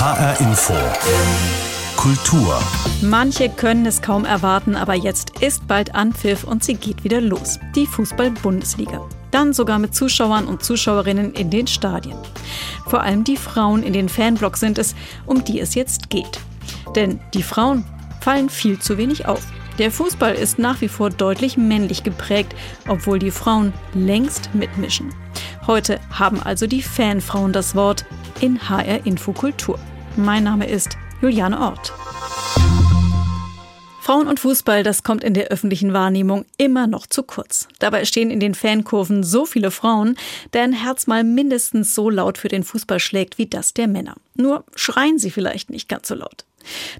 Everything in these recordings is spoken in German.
HR Info. Kultur. Manche können es kaum erwarten, aber jetzt ist bald Anpfiff und sie geht wieder los. Die Fußball-Bundesliga. Dann sogar mit Zuschauern und Zuschauerinnen in den Stadien. Vor allem die Frauen in den Fanblocks sind es, um die es jetzt geht. Denn die Frauen fallen viel zu wenig auf. Der Fußball ist nach wie vor deutlich männlich geprägt, obwohl die Frauen längst mitmischen. Heute haben also die Fanfrauen das Wort in HR Infokultur. Mein Name ist Juliane Ort. Frauen und Fußball, das kommt in der öffentlichen Wahrnehmung immer noch zu kurz. Dabei stehen in den Fankurven so viele Frauen, deren Herz mal mindestens so laut für den Fußball schlägt wie das der Männer. Nur schreien sie vielleicht nicht ganz so laut.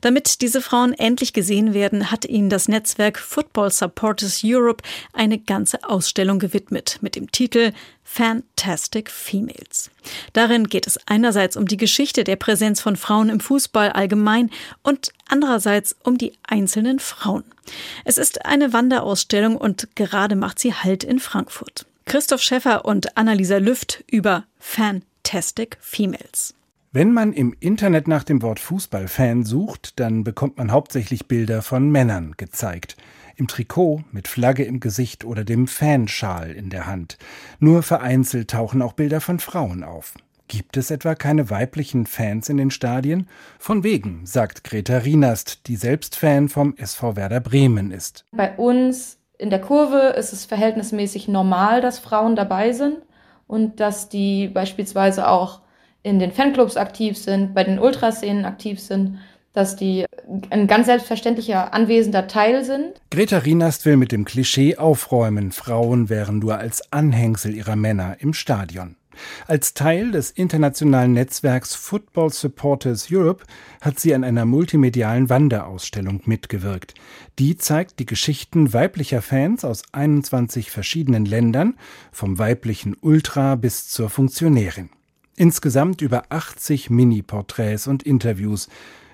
Damit diese Frauen endlich gesehen werden, hat ihnen das Netzwerk Football Supporters Europe eine ganze Ausstellung gewidmet mit dem Titel Fantastic Females. Darin geht es einerseits um die Geschichte der Präsenz von Frauen im Fußball allgemein und andererseits um die einzelnen Frauen. Es ist eine Wanderausstellung und gerade macht sie Halt in Frankfurt. Christoph Schäffer und Annalisa Lüft über Fantastic Females. Wenn man im Internet nach dem Wort Fußballfan sucht, dann bekommt man hauptsächlich Bilder von Männern gezeigt. Im Trikot, mit Flagge im Gesicht oder dem Fanschal in der Hand. Nur vereinzelt tauchen auch Bilder von Frauen auf. Gibt es etwa keine weiblichen Fans in den Stadien? Von wegen, sagt Greta Rienast, die selbst Fan vom SV Werder Bremen ist. Bei uns in der Kurve ist es verhältnismäßig normal, dass Frauen dabei sind und dass die beispielsweise auch in den Fanclubs aktiv sind, bei den Ultraszenen aktiv sind, dass die ein ganz selbstverständlicher anwesender Teil sind. Greta Rienast will mit dem Klischee aufräumen, Frauen wären nur als Anhängsel ihrer Männer im Stadion. Als Teil des internationalen Netzwerks Football Supporters Europe hat sie an einer multimedialen Wanderausstellung mitgewirkt. Die zeigt die Geschichten weiblicher Fans aus 21 verschiedenen Ländern, vom weiblichen Ultra bis zur Funktionärin. Insgesamt über 80 Mini-Porträts und Interviews.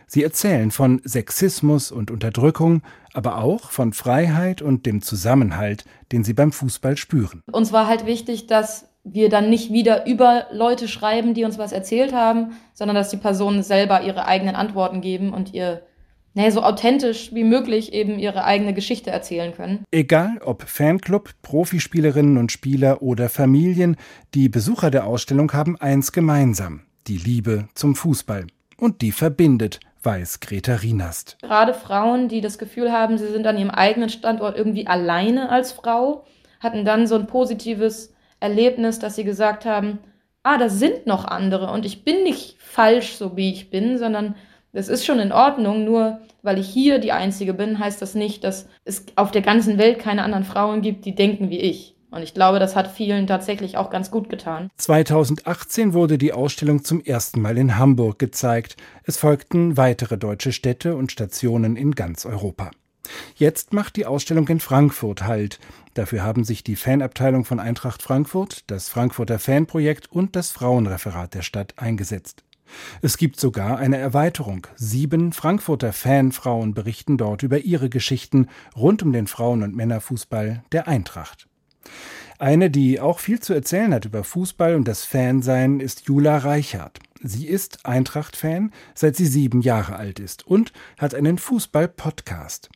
Sie erzählen von Sexismus und Unterdrückung, aber auch von Freiheit und dem Zusammenhalt, den sie beim Fußball spüren. Uns war halt wichtig, dass wir dann nicht wieder über Leute schreiben, die uns was erzählt haben, sondern dass die Personen selber ihre eigenen Antworten geben und ihr nee, so authentisch wie möglich eben ihre eigene Geschichte erzählen können. Egal ob Fanclub, Profispielerinnen und Spieler oder Familien, die Besucher der Ausstellung haben eins gemeinsam, die Liebe zum Fußball. Und die verbindet, weiß Greta Rienast. Gerade Frauen, die das Gefühl haben, sie sind an ihrem eigenen Standort irgendwie alleine als Frau, hatten dann so ein positives Erlebnis, dass sie gesagt haben, ah, da sind noch andere und ich bin nicht falsch so wie ich bin, sondern das ist schon in Ordnung, nur weil ich hier die Einzige bin, heißt das nicht, dass es auf der ganzen Welt keine anderen Frauen gibt, die denken wie ich. Und ich glaube, das hat vielen tatsächlich auch ganz gut getan. 2018 wurde die Ausstellung zum ersten Mal in Hamburg gezeigt. Es folgten weitere deutsche Städte und Stationen in ganz Europa. Jetzt macht die Ausstellung in Frankfurt Halt. Dafür haben sich die Fanabteilung von Eintracht Frankfurt, das Frankfurter Fanprojekt und das Frauenreferat der Stadt eingesetzt. Es gibt sogar eine Erweiterung. Sieben Frankfurter Fanfrauen berichten dort über ihre Geschichten rund um den Frauen- und Männerfußball der Eintracht. Eine, die auch viel zu erzählen hat über Fußball und das Fansein, ist Jula Reichert. Sie ist Eintracht-Fan, seit sie sieben Jahre alt ist und hat einen Fußball-Podcast.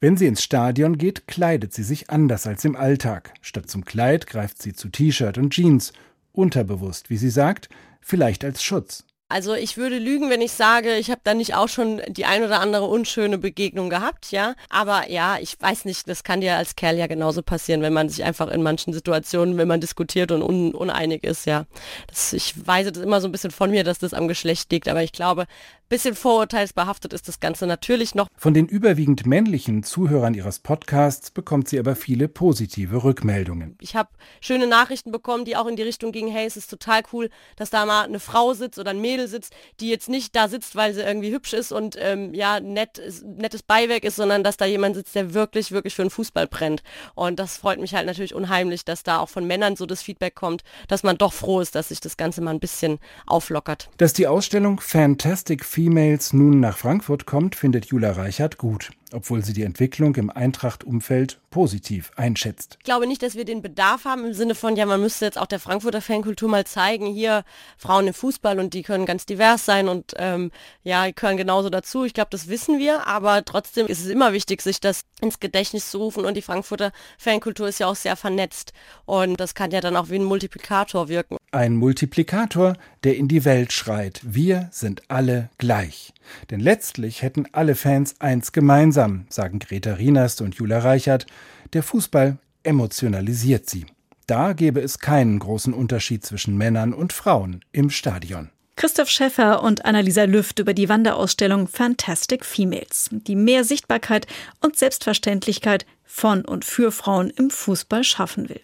Wenn sie ins Stadion geht, kleidet sie sich anders als im Alltag. Statt zum Kleid greift sie zu T-Shirt und Jeans. Unterbewusst, wie sie sagt, vielleicht als Schutz. Also ich würde lügen, wenn ich sage, ich habe da nicht auch schon die ein oder andere unschöne Begegnung gehabt, ja. Aber ja, ich weiß nicht, das kann dir als Kerl ja genauso passieren, wenn man sich einfach in manchen Situationen, wenn man diskutiert und un uneinig ist, ja. Das, ich weise das immer so ein bisschen von mir, dass das am Geschlecht liegt, aber ich glaube, bisschen vorurteilsbehaftet ist das Ganze natürlich noch. Von den überwiegend männlichen Zuhörern ihres Podcasts bekommt sie aber viele positive Rückmeldungen. Ich habe schöne Nachrichten bekommen, die auch in die Richtung gingen, hey, es ist total cool, dass da mal eine Frau sitzt oder ein Mädel sitzt, die jetzt nicht da sitzt, weil sie irgendwie hübsch ist und ähm, ja, nett, nettes Beiwerk ist, sondern dass da jemand sitzt, der wirklich, wirklich für den Fußball brennt. Und das freut mich halt natürlich unheimlich, dass da auch von Männern so das Feedback kommt, dass man doch froh ist, dass sich das Ganze mal ein bisschen auflockert. Dass die Ausstellung Fantastic Females nun nach Frankfurt kommt, findet Jula Reichert gut. Obwohl sie die Entwicklung im Eintracht-Umfeld positiv einschätzt. Ich glaube nicht, dass wir den Bedarf haben im Sinne von, ja, man müsste jetzt auch der Frankfurter Fankultur mal zeigen, hier Frauen im Fußball und die können ganz divers sein und ähm, ja, gehören genauso dazu. Ich glaube, das wissen wir, aber trotzdem ist es immer wichtig, sich das ins Gedächtnis zu rufen und die Frankfurter Fankultur ist ja auch sehr vernetzt und das kann ja dann auch wie ein Multiplikator wirken. Ein Multiplikator, der in die Welt schreit, wir sind alle gleich. Denn letztlich hätten alle Fans eins gemeinsam, sagen Greta Rienast und Jula Reichert, der Fußball emotionalisiert sie. Da gäbe es keinen großen Unterschied zwischen Männern und Frauen im Stadion. Christoph Schäffer und Annalisa Lüft über die Wanderausstellung Fantastic Females, die mehr Sichtbarkeit und Selbstverständlichkeit von und für Frauen im Fußball schaffen will.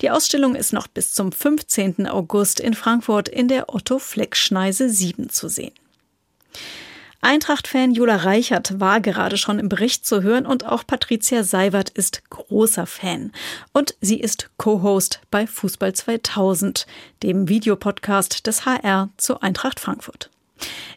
Die Ausstellung ist noch bis zum 15. August in Frankfurt in der Otto Fleck Schneise 7 zu sehen. Eintracht-Fan Jula Reichert war gerade schon im Bericht zu hören und auch Patricia Seiwert ist großer Fan. Und sie ist Co-Host bei Fußball 2000, dem Videopodcast des HR zu Eintracht Frankfurt.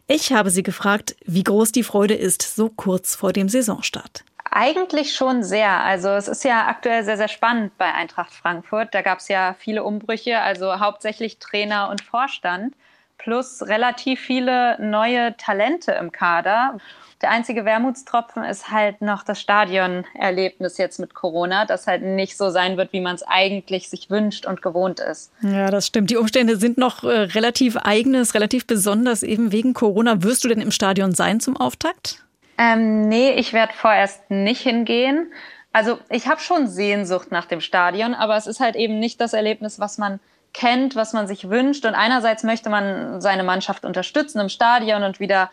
Ich habe sie gefragt, wie groß die Freude ist, so kurz vor dem Saisonstart. Eigentlich schon sehr. Also es ist ja aktuell sehr, sehr spannend bei Eintracht Frankfurt. Da gab es ja viele Umbrüche, also hauptsächlich Trainer und Vorstand, plus relativ viele neue Talente im Kader. Der einzige Wermutstropfen ist halt noch das Stadionerlebnis jetzt mit Corona, das halt nicht so sein wird, wie man es eigentlich sich wünscht und gewohnt ist. Ja, das stimmt. Die Umstände sind noch äh, relativ eigenes, relativ besonders eben wegen Corona. Wirst du denn im Stadion sein zum Auftakt? Ähm, nee, ich werde vorerst nicht hingehen. Also ich habe schon Sehnsucht nach dem Stadion, aber es ist halt eben nicht das Erlebnis, was man kennt, was man sich wünscht. Und einerseits möchte man seine Mannschaft unterstützen im Stadion und wieder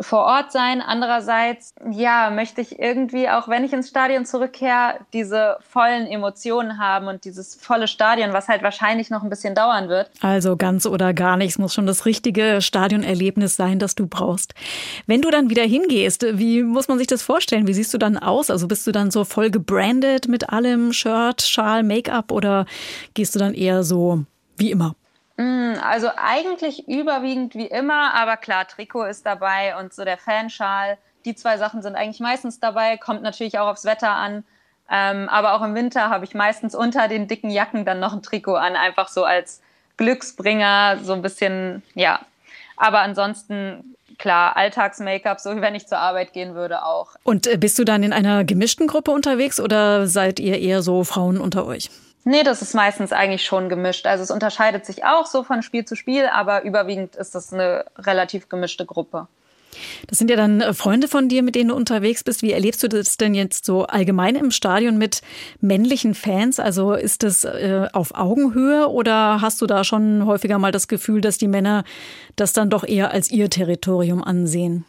vor Ort sein. Andererseits, ja, möchte ich irgendwie, auch wenn ich ins Stadion zurückkehre, diese vollen Emotionen haben und dieses volle Stadion, was halt wahrscheinlich noch ein bisschen dauern wird. Also ganz oder gar nichts muss schon das richtige Stadionerlebnis sein, das du brauchst. Wenn du dann wieder hingehst, wie muss man sich das vorstellen? Wie siehst du dann aus? Also bist du dann so voll gebrandet mit allem Shirt, Schal, Make-up oder gehst du dann eher so wie immer? Mm, also eigentlich überwiegend wie immer, aber klar, Trikot ist dabei und so der Fanschal. Die zwei Sachen sind eigentlich meistens dabei, kommt natürlich auch aufs Wetter an. Ähm, aber auch im Winter habe ich meistens unter den dicken Jacken dann noch ein Trikot an, einfach so als Glücksbringer, so ein bisschen, ja. Aber ansonsten, klar, Alltags-Make-up, so wie wenn ich zur Arbeit gehen würde, auch. Und äh, bist du dann in einer gemischten Gruppe unterwegs oder seid ihr eher so Frauen unter euch? Nee, das ist meistens eigentlich schon gemischt. Also es unterscheidet sich auch so von Spiel zu Spiel, aber überwiegend ist das eine relativ gemischte Gruppe. Das sind ja dann äh, Freunde von dir, mit denen du unterwegs bist. Wie erlebst du das denn jetzt so allgemein im Stadion mit männlichen Fans? Also ist das äh, auf Augenhöhe oder hast du da schon häufiger mal das Gefühl, dass die Männer das dann doch eher als ihr Territorium ansehen?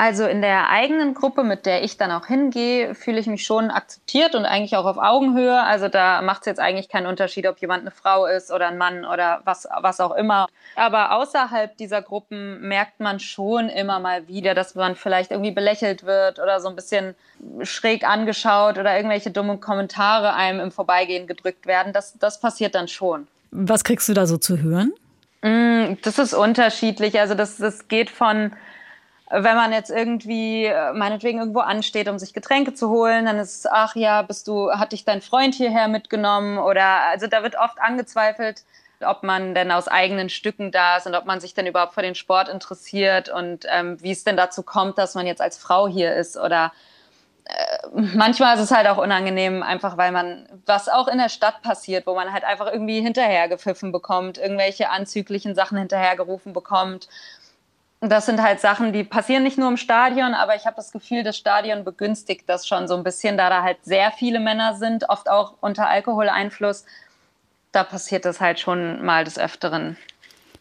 Also in der eigenen Gruppe, mit der ich dann auch hingehe, fühle ich mich schon akzeptiert und eigentlich auch auf Augenhöhe. Also da macht es jetzt eigentlich keinen Unterschied, ob jemand eine Frau ist oder ein Mann oder was, was auch immer. Aber außerhalb dieser Gruppen merkt man schon immer mal wieder, dass man vielleicht irgendwie belächelt wird oder so ein bisschen schräg angeschaut oder irgendwelche dummen Kommentare einem im Vorbeigehen gedrückt werden. Das, das passiert dann schon. Was kriegst du da so zu hören? Mm, das ist unterschiedlich. Also das, das geht von wenn man jetzt irgendwie äh, meinetwegen irgendwo ansteht, um sich Getränke zu holen, dann ist es, ach ja, bist du, hat dich dein Freund hierher mitgenommen? Oder also da wird oft angezweifelt, ob man denn aus eigenen Stücken da ist und ob man sich denn überhaupt für den Sport interessiert und ähm, wie es denn dazu kommt, dass man jetzt als Frau hier ist oder äh, manchmal ist es halt auch unangenehm, einfach weil man, was auch in der Stadt passiert, wo man halt einfach irgendwie hinterhergepfiffen bekommt, irgendwelche anzüglichen Sachen hinterhergerufen bekommt das sind halt Sachen, die passieren nicht nur im Stadion, aber ich habe das Gefühl, das Stadion begünstigt das schon so ein bisschen, da da halt sehr viele Männer sind, oft auch unter Alkoholeinfluss. Da passiert das halt schon mal des Öfteren.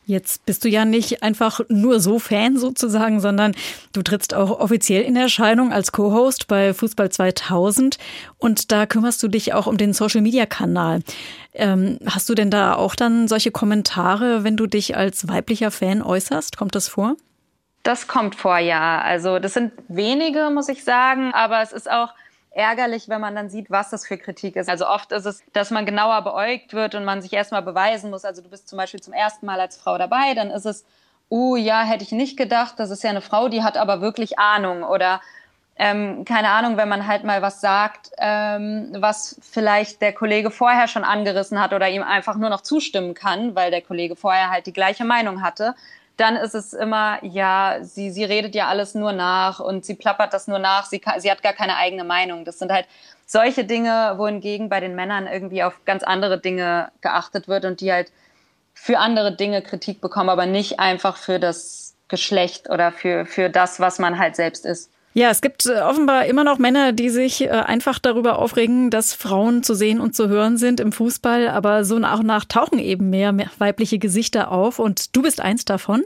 Jetzt bist du ja nicht einfach nur so Fan sozusagen, sondern du trittst auch offiziell in Erscheinung als Co-Host bei Fußball 2000 und da kümmerst du dich auch um den Social-Media-Kanal. Ähm, hast du denn da auch dann solche Kommentare, wenn du dich als weiblicher Fan äußerst? Kommt das vor? Das kommt vor, ja. Also das sind wenige, muss ich sagen, aber es ist auch ärgerlich, wenn man dann sieht, was das für Kritik ist. Also oft ist es, dass man genauer beäugt wird und man sich erstmal beweisen muss. Also du bist zum Beispiel zum ersten Mal als Frau dabei, dann ist es, oh ja, hätte ich nicht gedacht, das ist ja eine Frau, die hat aber wirklich Ahnung oder ähm, keine Ahnung, wenn man halt mal was sagt, ähm, was vielleicht der Kollege vorher schon angerissen hat oder ihm einfach nur noch zustimmen kann, weil der Kollege vorher halt die gleiche Meinung hatte, dann ist es immer, ja, sie, sie redet ja alles nur nach und sie plappert das nur nach, sie, sie hat gar keine eigene Meinung. Das sind halt solche Dinge, wohingegen bei den Männern irgendwie auf ganz andere Dinge geachtet wird und die halt für andere Dinge Kritik bekommen, aber nicht einfach für das Geschlecht oder für, für das, was man halt selbst ist. Ja, es gibt äh, offenbar immer noch Männer, die sich äh, einfach darüber aufregen, dass Frauen zu sehen und zu hören sind im Fußball, aber so nach und nach tauchen eben mehr weibliche Gesichter auf und du bist eins davon.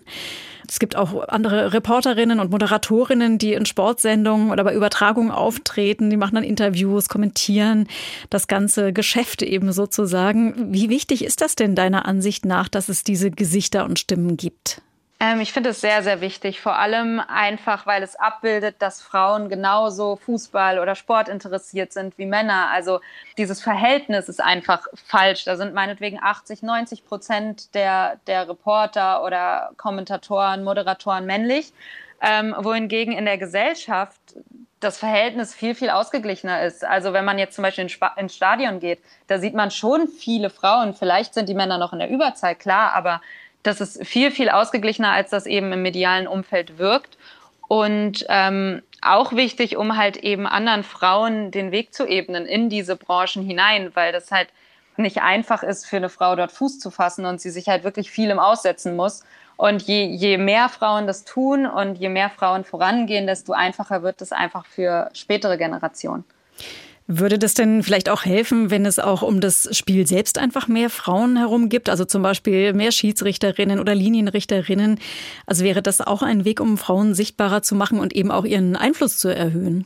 Es gibt auch andere Reporterinnen und Moderatorinnen, die in Sportsendungen oder bei Übertragungen auftreten. Die machen dann Interviews, kommentieren das ganze Geschäft eben sozusagen. Wie wichtig ist das denn deiner Ansicht nach, dass es diese Gesichter und Stimmen gibt? Ähm, ich finde es sehr, sehr wichtig. Vor allem einfach, weil es abbildet, dass Frauen genauso Fußball oder Sport interessiert sind wie Männer. Also dieses Verhältnis ist einfach falsch. Da sind meinetwegen 80, 90 Prozent der, der Reporter oder Kommentatoren, Moderatoren männlich. Ähm, wohingegen in der Gesellschaft das Verhältnis viel, viel ausgeglichener ist. Also wenn man jetzt zum Beispiel ins Stadion geht, da sieht man schon viele Frauen. Vielleicht sind die Männer noch in der Überzahl, klar, aber das ist viel, viel ausgeglichener, als das eben im medialen Umfeld wirkt. Und ähm, auch wichtig, um halt eben anderen Frauen den Weg zu ebnen in diese Branchen hinein, weil das halt nicht einfach ist für eine Frau dort Fuß zu fassen und sie sich halt wirklich vielem aussetzen muss. Und je, je mehr Frauen das tun und je mehr Frauen vorangehen, desto einfacher wird es einfach für spätere Generationen. Würde das denn vielleicht auch helfen, wenn es auch um das Spiel selbst einfach mehr Frauen herum gibt? Also zum Beispiel mehr Schiedsrichterinnen oder Linienrichterinnen. Also wäre das auch ein Weg, um Frauen sichtbarer zu machen und eben auch ihren Einfluss zu erhöhen?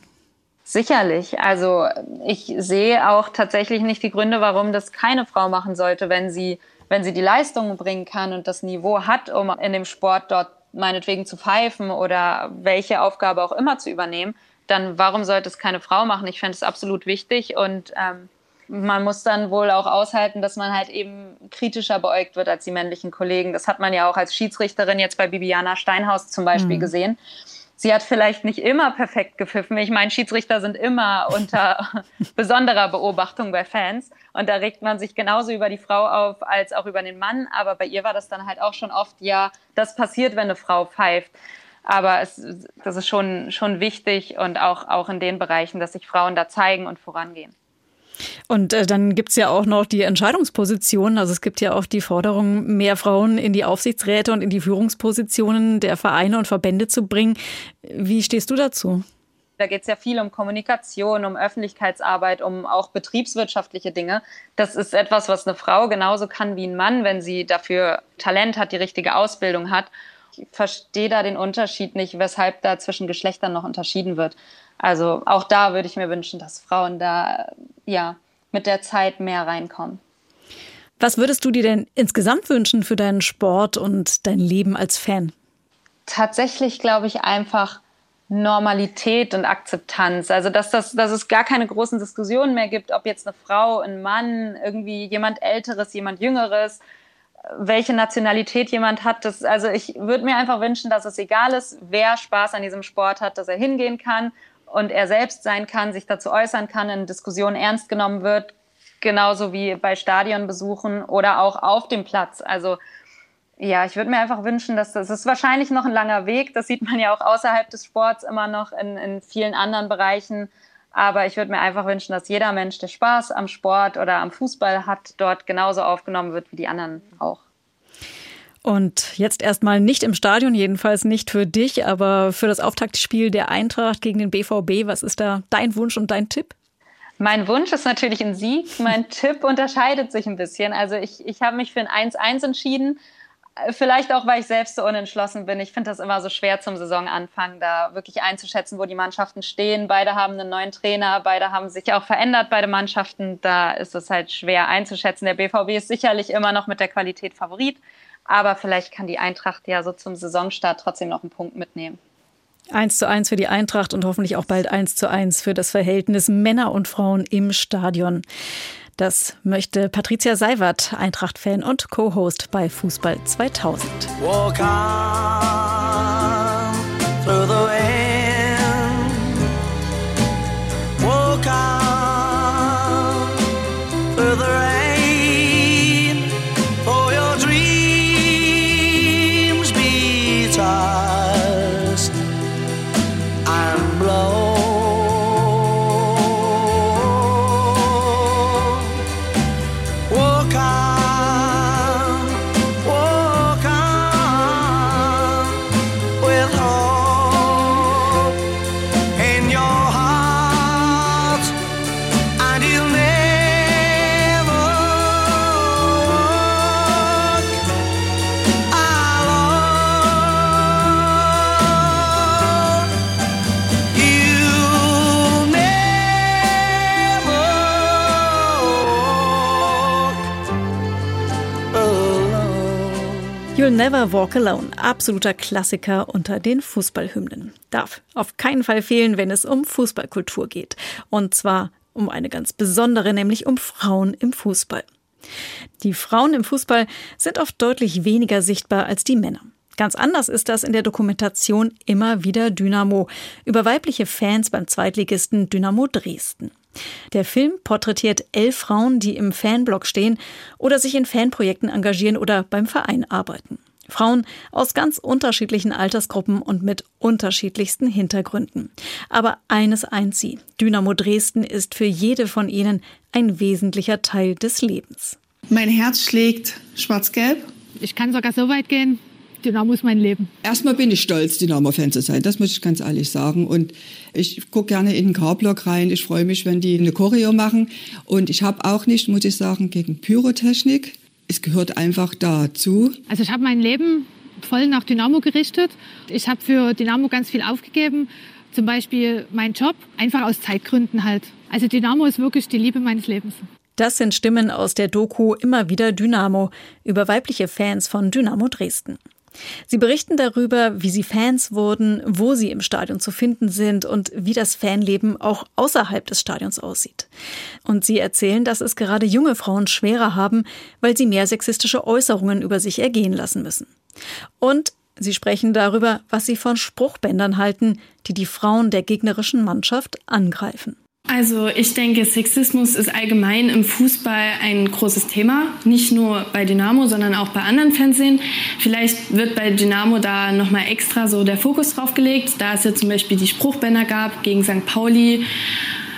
Sicherlich. Also ich sehe auch tatsächlich nicht die Gründe, warum das keine Frau machen sollte, wenn sie, wenn sie die Leistungen bringen kann und das Niveau hat, um in dem Sport dort meinetwegen zu pfeifen oder welche Aufgabe auch immer zu übernehmen dann warum sollte es keine Frau machen? Ich fände es absolut wichtig und ähm, man muss dann wohl auch aushalten, dass man halt eben kritischer beäugt wird als die männlichen Kollegen. Das hat man ja auch als Schiedsrichterin jetzt bei Bibiana Steinhaus zum Beispiel mhm. gesehen. Sie hat vielleicht nicht immer perfekt gepfiffen. Ich meine, Schiedsrichter sind immer unter besonderer Beobachtung bei Fans. Und da regt man sich genauso über die Frau auf als auch über den Mann. Aber bei ihr war das dann halt auch schon oft, ja, das passiert, wenn eine Frau pfeift. Aber es, das ist schon, schon wichtig und auch, auch in den Bereichen, dass sich Frauen da zeigen und vorangehen. Und äh, dann gibt's ja auch noch die Entscheidungspositionen. Also es gibt ja auch die Forderung, mehr Frauen in die Aufsichtsräte und in die Führungspositionen der Vereine und Verbände zu bringen. Wie stehst du dazu? Da geht es ja viel um Kommunikation, um Öffentlichkeitsarbeit, um auch betriebswirtschaftliche Dinge. Das ist etwas, was eine Frau genauso kann wie ein Mann, wenn sie dafür Talent hat, die richtige Ausbildung hat verstehe da den Unterschied nicht, weshalb da zwischen Geschlechtern noch unterschieden wird. Also auch da würde ich mir wünschen, dass Frauen da ja mit der Zeit mehr reinkommen. Was würdest du dir denn insgesamt wünschen für deinen Sport und dein Leben als Fan? Tatsächlich glaube ich einfach Normalität und Akzeptanz. Also dass, das, dass es gar keine großen Diskussionen mehr gibt, ob jetzt eine Frau, ein Mann, irgendwie jemand Älteres, jemand Jüngeres, welche Nationalität jemand hat. Das, also ich würde mir einfach wünschen, dass es egal ist, wer Spaß an diesem Sport hat, dass er hingehen kann und er selbst sein kann, sich dazu äußern kann, in Diskussionen ernst genommen wird, genauso wie bei Stadionbesuchen oder auch auf dem Platz. Also ja, ich würde mir einfach wünschen, dass das, das ist wahrscheinlich noch ein langer Weg. Das sieht man ja auch außerhalb des Sports immer noch in, in vielen anderen Bereichen. Aber ich würde mir einfach wünschen, dass jeder Mensch, der Spaß am Sport oder am Fußball hat, dort genauso aufgenommen wird wie die anderen auch. Und jetzt erstmal nicht im Stadion, jedenfalls nicht für dich, aber für das Auftaktspiel der Eintracht gegen den BVB. Was ist da dein Wunsch und dein Tipp? Mein Wunsch ist natürlich ein Sieg. Mein Tipp unterscheidet sich ein bisschen. Also ich, ich habe mich für ein 1-1 entschieden. Vielleicht auch, weil ich selbst so unentschlossen bin. Ich finde das immer so schwer zum Saisonanfang, da wirklich einzuschätzen, wo die Mannschaften stehen. Beide haben einen neuen Trainer, beide haben sich auch verändert, beide Mannschaften. Da ist es halt schwer einzuschätzen. Der BVB ist sicherlich immer noch mit der Qualität Favorit, aber vielleicht kann die Eintracht ja so zum Saisonstart trotzdem noch einen Punkt mitnehmen. 1 zu 1 für die Eintracht und hoffentlich auch bald 1 zu 1 für das Verhältnis Männer und Frauen im Stadion. Das möchte Patricia Seiwert, Eintracht-Fan und Co-Host bei Fußball 2000. Never Walk Alone, absoluter Klassiker unter den Fußballhymnen. Darf auf keinen Fall fehlen, wenn es um Fußballkultur geht. Und zwar um eine ganz besondere, nämlich um Frauen im Fußball. Die Frauen im Fußball sind oft deutlich weniger sichtbar als die Männer. Ganz anders ist das in der Dokumentation Immer wieder Dynamo über weibliche Fans beim Zweitligisten Dynamo Dresden. Der Film porträtiert elf Frauen, die im Fanblock stehen oder sich in Fanprojekten engagieren oder beim Verein arbeiten. Frauen aus ganz unterschiedlichen Altersgruppen und mit unterschiedlichsten Hintergründen. Aber eines eint sie. Dynamo Dresden ist für jede von ihnen ein wesentlicher Teil des Lebens. Mein Herz schlägt schwarz-gelb. Ich kann sogar so weit gehen, Dynamo ist mein Leben. Erstmal bin ich stolz, Dynamo-Fan zu sein. Das muss ich ganz ehrlich sagen. Und ich gucke gerne in den K-Block rein. Ich freue mich, wenn die eine Choreo machen. Und ich habe auch nicht, muss ich sagen, gegen Pyrotechnik. Es gehört einfach dazu. Also ich habe mein Leben voll nach Dynamo gerichtet. Ich habe für Dynamo ganz viel aufgegeben. Zum Beispiel meinen Job, einfach aus Zeitgründen halt. Also Dynamo ist wirklich die Liebe meines Lebens. Das sind Stimmen aus der Doku Immer wieder Dynamo über weibliche Fans von Dynamo Dresden. Sie berichten darüber, wie sie Fans wurden, wo sie im Stadion zu finden sind und wie das Fanleben auch außerhalb des Stadions aussieht. Und sie erzählen, dass es gerade junge Frauen schwerer haben, weil sie mehr sexistische Äußerungen über sich ergehen lassen müssen. Und sie sprechen darüber, was sie von Spruchbändern halten, die die Frauen der gegnerischen Mannschaft angreifen. Also ich denke, Sexismus ist allgemein im Fußball ein großes Thema. Nicht nur bei Dynamo, sondern auch bei anderen Fernsehen. Vielleicht wird bei Dynamo da nochmal extra so der Fokus drauf gelegt, da es ja zum Beispiel die Spruchbänder gab gegen St. Pauli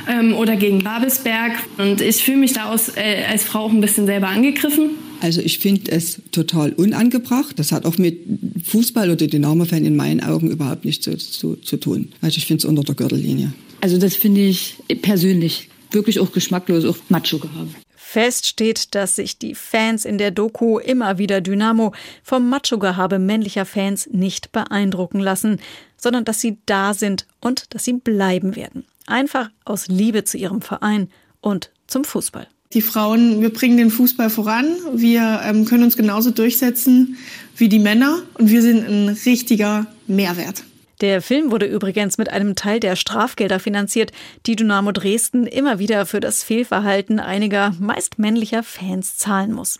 ähm, oder gegen Babelsberg. Und ich fühle mich da aus, äh, als Frau auch ein bisschen selber angegriffen. Also ich finde es total unangebracht. Das hat auch mit Fußball oder Dynamo-Fan in meinen Augen überhaupt nichts zu, zu, zu tun. Also ich finde es unter der Gürtellinie. Also das finde ich persönlich wirklich auch geschmacklos, auch Macho-Gehabe. Fest steht, dass sich die Fans in der Doku immer wieder Dynamo vom Macho-Gehabe männlicher Fans nicht beeindrucken lassen, sondern dass sie da sind und dass sie bleiben werden. Einfach aus Liebe zu ihrem Verein und zum Fußball. Die Frauen, wir bringen den Fußball voran. Wir ähm, können uns genauso durchsetzen wie die Männer und wir sind ein richtiger Mehrwert. Der Film wurde übrigens mit einem Teil der Strafgelder finanziert, die Dynamo Dresden immer wieder für das Fehlverhalten einiger meist männlicher Fans zahlen muss.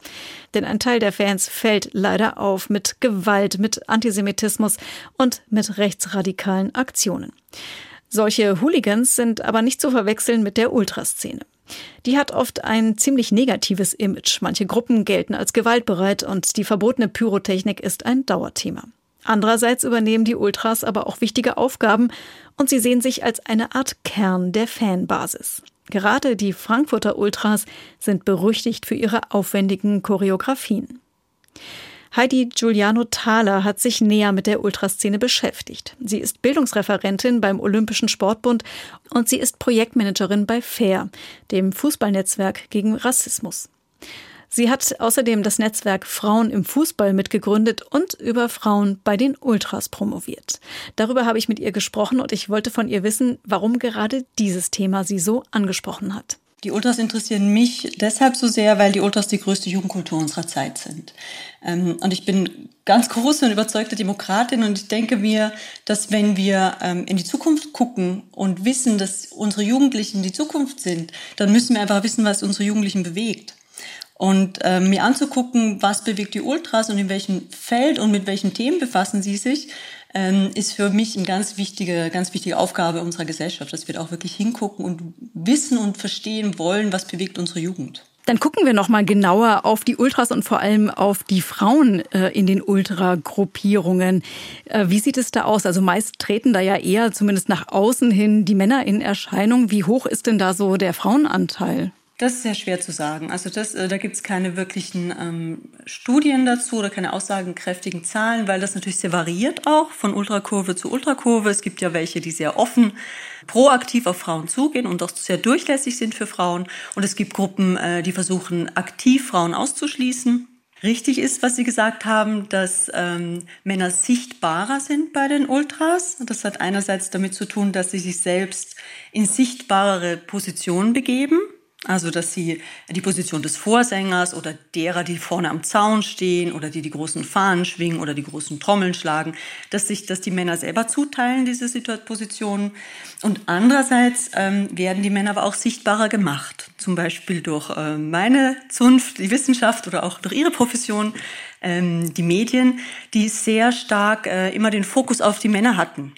Denn ein Teil der Fans fällt leider auf mit Gewalt, mit Antisemitismus und mit rechtsradikalen Aktionen. Solche Hooligans sind aber nicht zu verwechseln mit der Ultraszene. Die hat oft ein ziemlich negatives Image. Manche Gruppen gelten als gewaltbereit und die verbotene Pyrotechnik ist ein Dauerthema. Andererseits übernehmen die Ultras aber auch wichtige Aufgaben und sie sehen sich als eine Art Kern der Fanbasis. Gerade die Frankfurter Ultras sind berüchtigt für ihre aufwendigen Choreografien. Heidi Giuliano Thaler hat sich näher mit der Ultraszene beschäftigt. Sie ist Bildungsreferentin beim Olympischen Sportbund und sie ist Projektmanagerin bei FAIR, dem Fußballnetzwerk gegen Rassismus. Sie hat außerdem das Netzwerk Frauen im Fußball mitgegründet und über Frauen bei den Ultras promoviert. Darüber habe ich mit ihr gesprochen und ich wollte von ihr wissen, warum gerade dieses Thema sie so angesprochen hat. Die Ultras interessieren mich deshalb so sehr, weil die Ultras die größte Jugendkultur unserer Zeit sind. Ähm, und ich bin ganz große und überzeugte Demokratin und ich denke mir, dass wenn wir ähm, in die Zukunft gucken und wissen, dass unsere Jugendlichen die Zukunft sind, dann müssen wir einfach wissen, was unsere Jugendlichen bewegt. Und äh, mir anzugucken, was bewegt die Ultras und in welchem Feld und mit welchen Themen befassen sie sich, ähm, ist für mich eine ganz wichtige, ganz wichtige Aufgabe unserer Gesellschaft, dass wir da auch wirklich hingucken und wissen und verstehen wollen, was bewegt unsere Jugend. Dann gucken wir noch mal genauer auf die Ultras und vor allem auf die Frauen äh, in den Ultragruppierungen. Äh, wie sieht es da aus? Also meist treten da ja eher, zumindest nach außen hin, die Männer in Erscheinung. Wie hoch ist denn da so der Frauenanteil? Das ist sehr schwer zu sagen. Also das, äh, da gibt es keine wirklichen ähm, Studien dazu oder keine aussagenkräftigen Zahlen, weil das natürlich sehr variiert auch von Ultrakurve zu Ultrakurve. Es gibt ja welche, die sehr offen, proaktiv auf Frauen zugehen und auch sehr durchlässig sind für Frauen. Und es gibt Gruppen, äh, die versuchen, aktiv Frauen auszuschließen. Richtig ist, was Sie gesagt haben, dass ähm, Männer sichtbarer sind bei den Ultras. Das hat einerseits damit zu tun, dass sie sich selbst in sichtbarere Positionen begeben Also, dass sie die Position des Vorsängers oder derer, die vorne am Zaun stehen oder die die großen Fahnen schwingen oder die großen Trommeln schlagen, dass sich, dass die Männer selber zuteilen, diese Positionen. Und andererseits ähm, werden die Männer aber auch sichtbarer gemacht. Zum Beispiel durch äh, meine Zunft, die Wissenschaft oder auch durch ihre Profession, ähm, die Medien, die sehr stark äh, immer den Fokus auf die Männer hatten.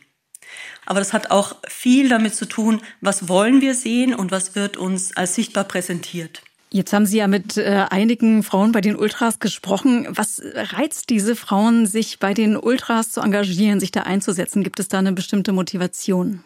Aber das hat auch viel damit zu tun, was wollen wir sehen und was wird uns als sichtbar präsentiert. Jetzt haben Sie ja mit äh, einigen Frauen bei den Ultras gesprochen. Was reizt diese Frauen, sich bei den Ultras zu engagieren, sich da einzusetzen? Gibt es da eine bestimmte Motivation?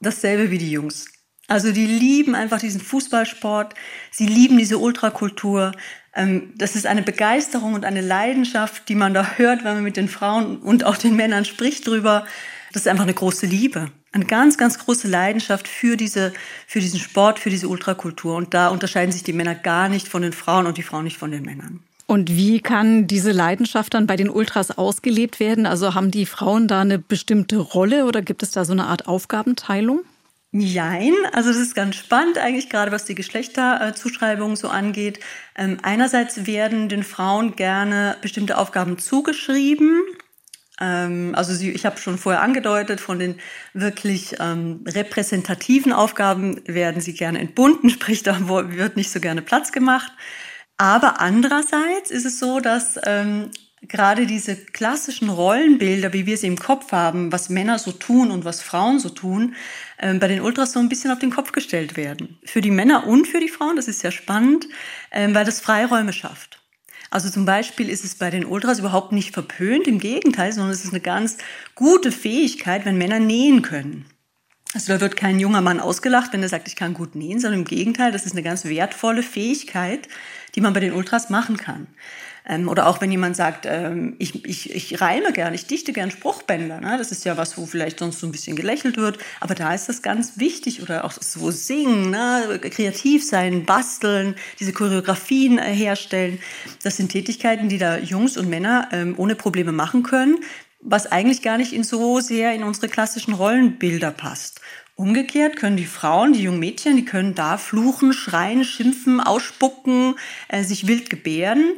Dasselbe wie die Jungs. Also die lieben einfach diesen Fußballsport, sie lieben diese Ultrakultur. Ähm, das ist eine Begeisterung und eine Leidenschaft, die man da hört, wenn man mit den Frauen und auch den Männern spricht drüber. Das ist einfach eine große Liebe, eine ganz, ganz große Leidenschaft für diese, für diesen Sport, für diese Ultrakultur. Und da unterscheiden sich die Männer gar nicht von den Frauen und die Frauen nicht von den Männern. Und wie kann diese Leidenschaft dann bei den Ultras ausgelebt werden? Also haben die Frauen da eine bestimmte Rolle oder gibt es da so eine Art Aufgabenteilung? Jein, also das ist ganz spannend eigentlich, gerade was die Geschlechterzuschreibung so angeht. Ähm, einerseits werden den Frauen gerne bestimmte Aufgaben zugeschrieben, also sie, ich habe schon vorher angedeutet, von den wirklich ähm, repräsentativen Aufgaben werden sie gerne entbunden, sprich da wird nicht so gerne Platz gemacht. Aber andererseits ist es so, dass ähm, gerade diese klassischen Rollenbilder, wie wir sie im Kopf haben, was Männer so tun und was Frauen so tun, äh, bei den Ultras so ein bisschen auf den Kopf gestellt werden. Für die Männer und für die Frauen, das ist sehr spannend, äh, weil das Freiräume schafft. Also zum Beispiel ist es bei den Ultras überhaupt nicht verpönt, im Gegenteil, sondern es ist eine ganz gute Fähigkeit, wenn Männer nähen können. Also da wird kein junger Mann ausgelacht, wenn er sagt, ich kann gut nähen, sondern im Gegenteil, das ist eine ganz wertvolle Fähigkeit, die man bei den Ultras machen kann. Ähm, oder auch wenn jemand sagt, ähm, ich, ich, ich reime gern, ich dichte gern Spruchbänder. Ne? Das ist ja was, wo vielleicht sonst so ein bisschen gelächelt wird. Aber da ist das ganz wichtig. Oder auch so singen, ne? kreativ sein, basteln, diese Choreografien äh, herstellen. Das sind Tätigkeiten, die da Jungs und Männer ähm, ohne Probleme machen können, was eigentlich gar nicht in so sehr in unsere klassischen Rollenbilder passt. Umgekehrt können die Frauen, die jungen Mädchen, die können da fluchen, schreien, schimpfen, ausspucken, äh, sich wild gebärden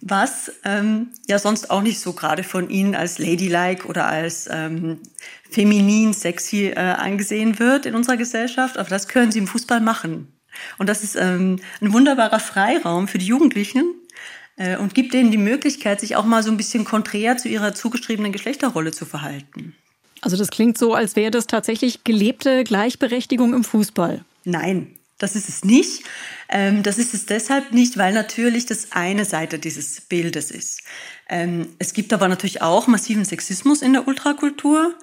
was ähm, ja sonst auch nicht so gerade von ihnen als ladylike oder als ähm, feminin, sexy äh, angesehen wird in unserer Gesellschaft. Aber das können sie im Fußball machen. Und das ist ähm, ein wunderbarer Freiraum für die Jugendlichen äh, und gibt denen die Möglichkeit, sich auch mal so ein bisschen konträr zu ihrer zugeschriebenen Geschlechterrolle zu verhalten. Also das klingt so, als wäre das tatsächlich gelebte Gleichberechtigung im Fußball. Nein, das ist es nicht. Ähm, das ist es deshalb nicht, weil natürlich das eine Seite dieses Bildes ist. Ähm, es gibt aber natürlich auch massiven Sexismus in der Ultrakultur.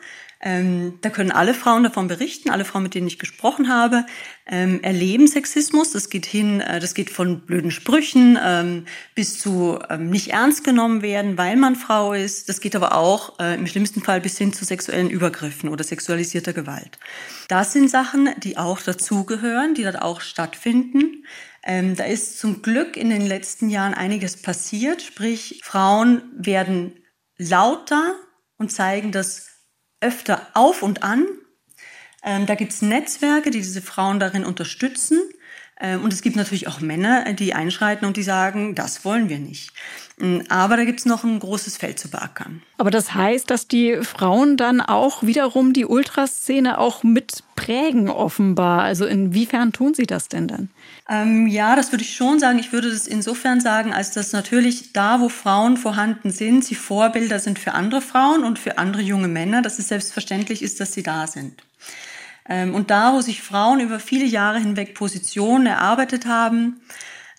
Ähm, da können alle Frauen davon berichten, alle Frauen, mit denen ich gesprochen habe, ähm, erleben Sexismus. Das geht hin, äh, das geht von blöden Sprüchen ähm, bis zu ähm, nicht ernst genommen werden, weil man Frau ist. Das geht aber auch äh, im schlimmsten Fall bis hin zu sexuellen Übergriffen oder sexualisierter Gewalt. Das sind Sachen, die auch dazugehören, die dort auch stattfinden. Ähm, da ist zum Glück in den letzten Jahren einiges passiert. Sprich, Frauen werden lauter und zeigen das öfter auf und an. Ähm, da gibt es Netzwerke, die diese Frauen darin unterstützen. Ähm, und es gibt natürlich auch Männer, die einschreiten und die sagen, das wollen wir nicht. Ähm, aber da gibt es noch ein großes Feld zu beackern. Aber das heißt, dass die Frauen dann auch wiederum die Ultraszene auch mit prägen, offenbar. Also inwiefern tun sie das denn dann? Ähm, ja, das würde ich schon sagen. Ich würde das insofern sagen, als dass natürlich da, wo Frauen vorhanden sind, sie Vorbilder sind für andere Frauen und für andere junge Männer, dass es selbstverständlich ist, dass sie da sind. Ähm, und da, wo sich Frauen über viele Jahre hinweg Positionen erarbeitet haben,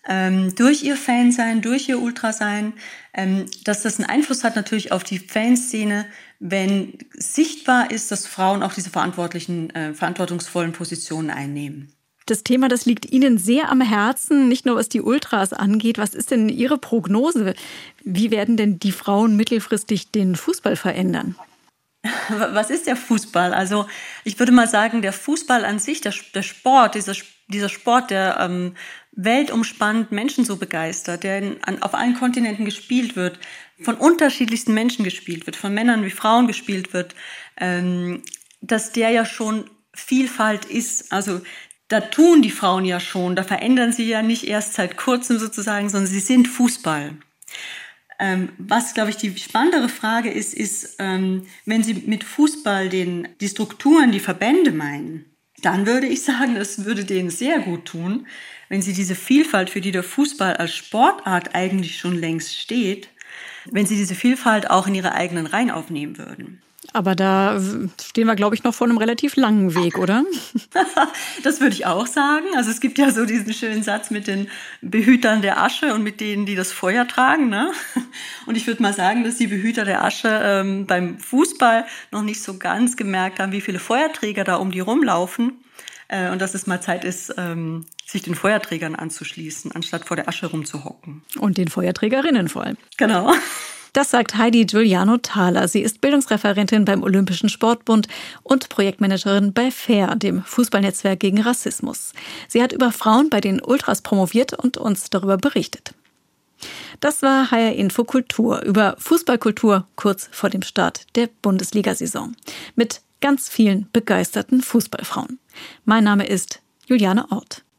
ähm, durch ihr Fansein, durch ihr Ultrasein, ähm, dass das einen Einfluss hat natürlich auf die Fanszene, wenn sichtbar ist, dass Frauen auch diese verantwortlichen, äh, verantwortungsvollen Positionen einnehmen. Das Thema, das liegt Ihnen sehr am Herzen, nicht nur was die Ultras angeht. Was ist denn Ihre Prognose? Wie werden denn die Frauen mittelfristig den Fußball verändern? Was ist der Fußball? Also ich würde mal sagen, der Fußball an sich, der, der Sport, dieser, dieser Sport, der ähm, weltumspannend Menschen so begeistert, der in, an, auf allen Kontinenten gespielt wird, von unterschiedlichsten Menschen gespielt wird, von Männern wie Frauen gespielt wird, ähm, dass der ja schon Vielfalt ist. Also da tun die Frauen ja schon, da verändern sie ja nicht erst seit kurzem sozusagen, sondern sie sind Fußball. Ähm, was, glaube ich, die spannendere Frage ist, ist, ähm, wenn Sie mit Fußball den, die Strukturen, die Verbände meinen, dann würde ich sagen, es würde denen sehr gut tun, wenn sie diese Vielfalt, für die der Fußball als Sportart eigentlich schon längst steht, wenn sie diese Vielfalt auch in ihre eigenen Reihen aufnehmen würden. Aber da stehen wir, glaube ich, noch vor einem relativ langen Weg, oder? das würde ich auch sagen. Also es gibt ja so diesen schönen Satz mit den Behütern der Asche und mit denen, die das Feuer tragen. Ne? Und ich würde mal sagen, dass die Behüter der Asche ähm, beim Fußball noch nicht so ganz gemerkt haben, wie viele Feuerträger da um die rumlaufen. Äh, und dass es mal Zeit ist, ähm, sich den Feuerträgern anzuschließen, anstatt vor der Asche rumzuhocken. Und den Feuerträgerinnen vor allem. Genau. Das sagt Heidi Giuliano Thaler. Sie ist Bildungsreferentin beim Olympischen Sportbund und Projektmanagerin bei FAIR, dem Fußballnetzwerk gegen Rassismus. Sie hat über Frauen bei den Ultras promoviert und uns darüber berichtet. Das war HR Info Kultur über Fußballkultur kurz vor dem Start der Bundesliga-Saison. Mit ganz vielen begeisterten Fußballfrauen. Mein Name ist Juliane Ort.